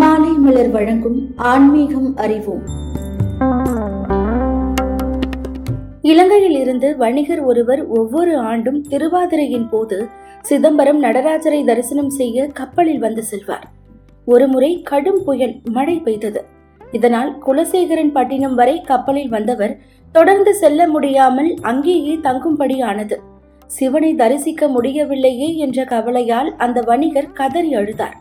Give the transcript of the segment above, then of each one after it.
மாலை மலர் வழங்கும் ஆன்மீகம் அறிவோம். இலங்கையில் இருந்து வணிகர் ஒருவர் ஒவ்வொரு ஆண்டும் திருவாதிரையின் போது சிதம்பரம் நடராஜரை தரிசனம் செய்ய கப்பலில் வந்து செல்வார். ஒருமுறை கடும் புயல் மழை பெய்தது. இதனால் குலசேகரன் பட்டினம் வரை கப்பலில் வந்தவர் தொடர்ந்து செல்ல முடியாமல் அங்கேயே தங்கும்படி ஆனது சிவனை தரிசிக்க முடியவில்லையே என்ற கவலையால் அந்த வணிகர் கதறி அழுதார்.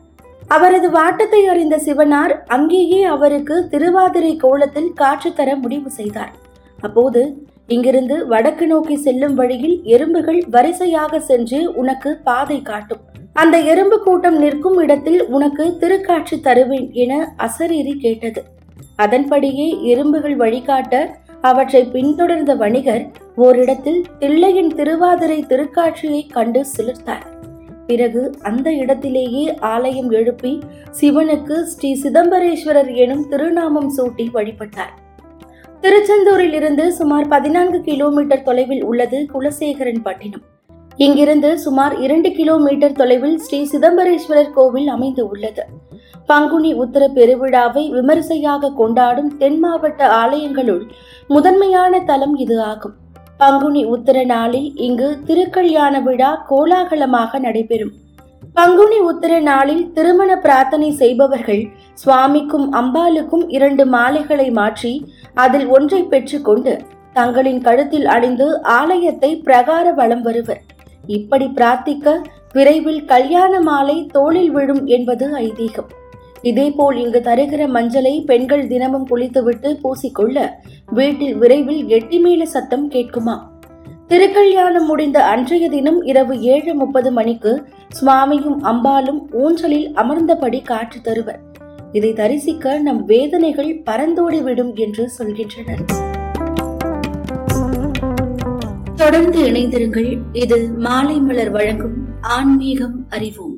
அவரது வாட்டத்தை அறிந்த சிவனார் அங்கேயே அவருக்கு திருவாதிரை கோலத்தில் காற்று தர முடிவு செய்தார். அப்போது இங்கிருந்து வடக்கு நோக்கி செல்லும் வழியில் எறும்புகள் வரிசையாக சென்று உனக்கு பாதை காட்டும். அந்த எறும்பு கூட்டம் நிற்கும் இடத்தில் உனக்கு திருக்காட்சி தருவேன் என அசரீரி கேட்டது. அதன்படியே எறும்புகள் வழிகாட்ட அவற்றை பின்தொடர்ந்த வணிகர் ஓரிடத்தில் தில்லையின் திருவாதிரை திருக்காட்சியை கண்டு சிலிர்த்தார். பிறகு அந்த இடத்திலேயே ஆலயம் எழுப்பி சிவனுக்கு ஸ்ரீ சிதம்பரேஸ்வரர் எனும் திருநாமம் சூட்டி வழிபட்டார். திருச்செந்தூரில் இருந்து சுமார் பதினான்கு கிலோமீட்டர் தொலைவில் உள்ளது குலசேகரன் பட்டினம். இங்கிருந்து சுமார் இரண்டு கிலோமீட்டர் தொலைவில் ஸ்ரீ சிதம்பரேஸ்வரர் கோவில் அமைந்து உள்ளது. பங்குனி உத்தர பெருவிழாவை விமரிசையாக கொண்டாடும் தென் மாவட்ட ஆலயங்களுள் முதன்மையான தலம் இது ஆகும். பங்குனி உத்தர நாளில் இங்கு திருக்கல்யாண விழா கோலாகலமாக நடைபெறும். பங்குனி உத்தர நாளில் திருமண பிரார்த்தனை செய்பவர்கள் சுவாமிக்கும் அம்பாளுக்கும் இரண்டு மாலைகளை மாற்றி அதில் ஒன்றை பெற்றுக்கொண்டு தங்களின் கழுத்தில் அணிந்து ஆலயத்தை பிரகார வலம் வருவர். இப்படி பிரார்த்திக்க விரைவில் கல்யாண மாலை தோளில் விழும் என்பது ஐதீகம். இதேபோல் இங்கு தருகிற மஞ்சளை பெண்கள் தினமும் குளித்துவிட்டு பூசிக்கொள்ள வீட்டில் விரைவில் எட்டிமேல சத்தம் கேட்குமா? திருக்கல்யாணம் முடிந்த அன்றைய தினம் இரவு ஏழு முப்பது மணிக்கு சுவாமியும் அம்பாலும் ஊஞ்சலில் அமர்ந்தபடி காற்று தருவர். இதை தரிசிக்க நம் வேதனைகள் பறந்தோடி விடும் என்று சொல்கின்றனர். தொடர்ந்து இணைந்திருங்கள். இது மாலை மலர் வழங்கும் ஆன்மீகம் அறிவோம்.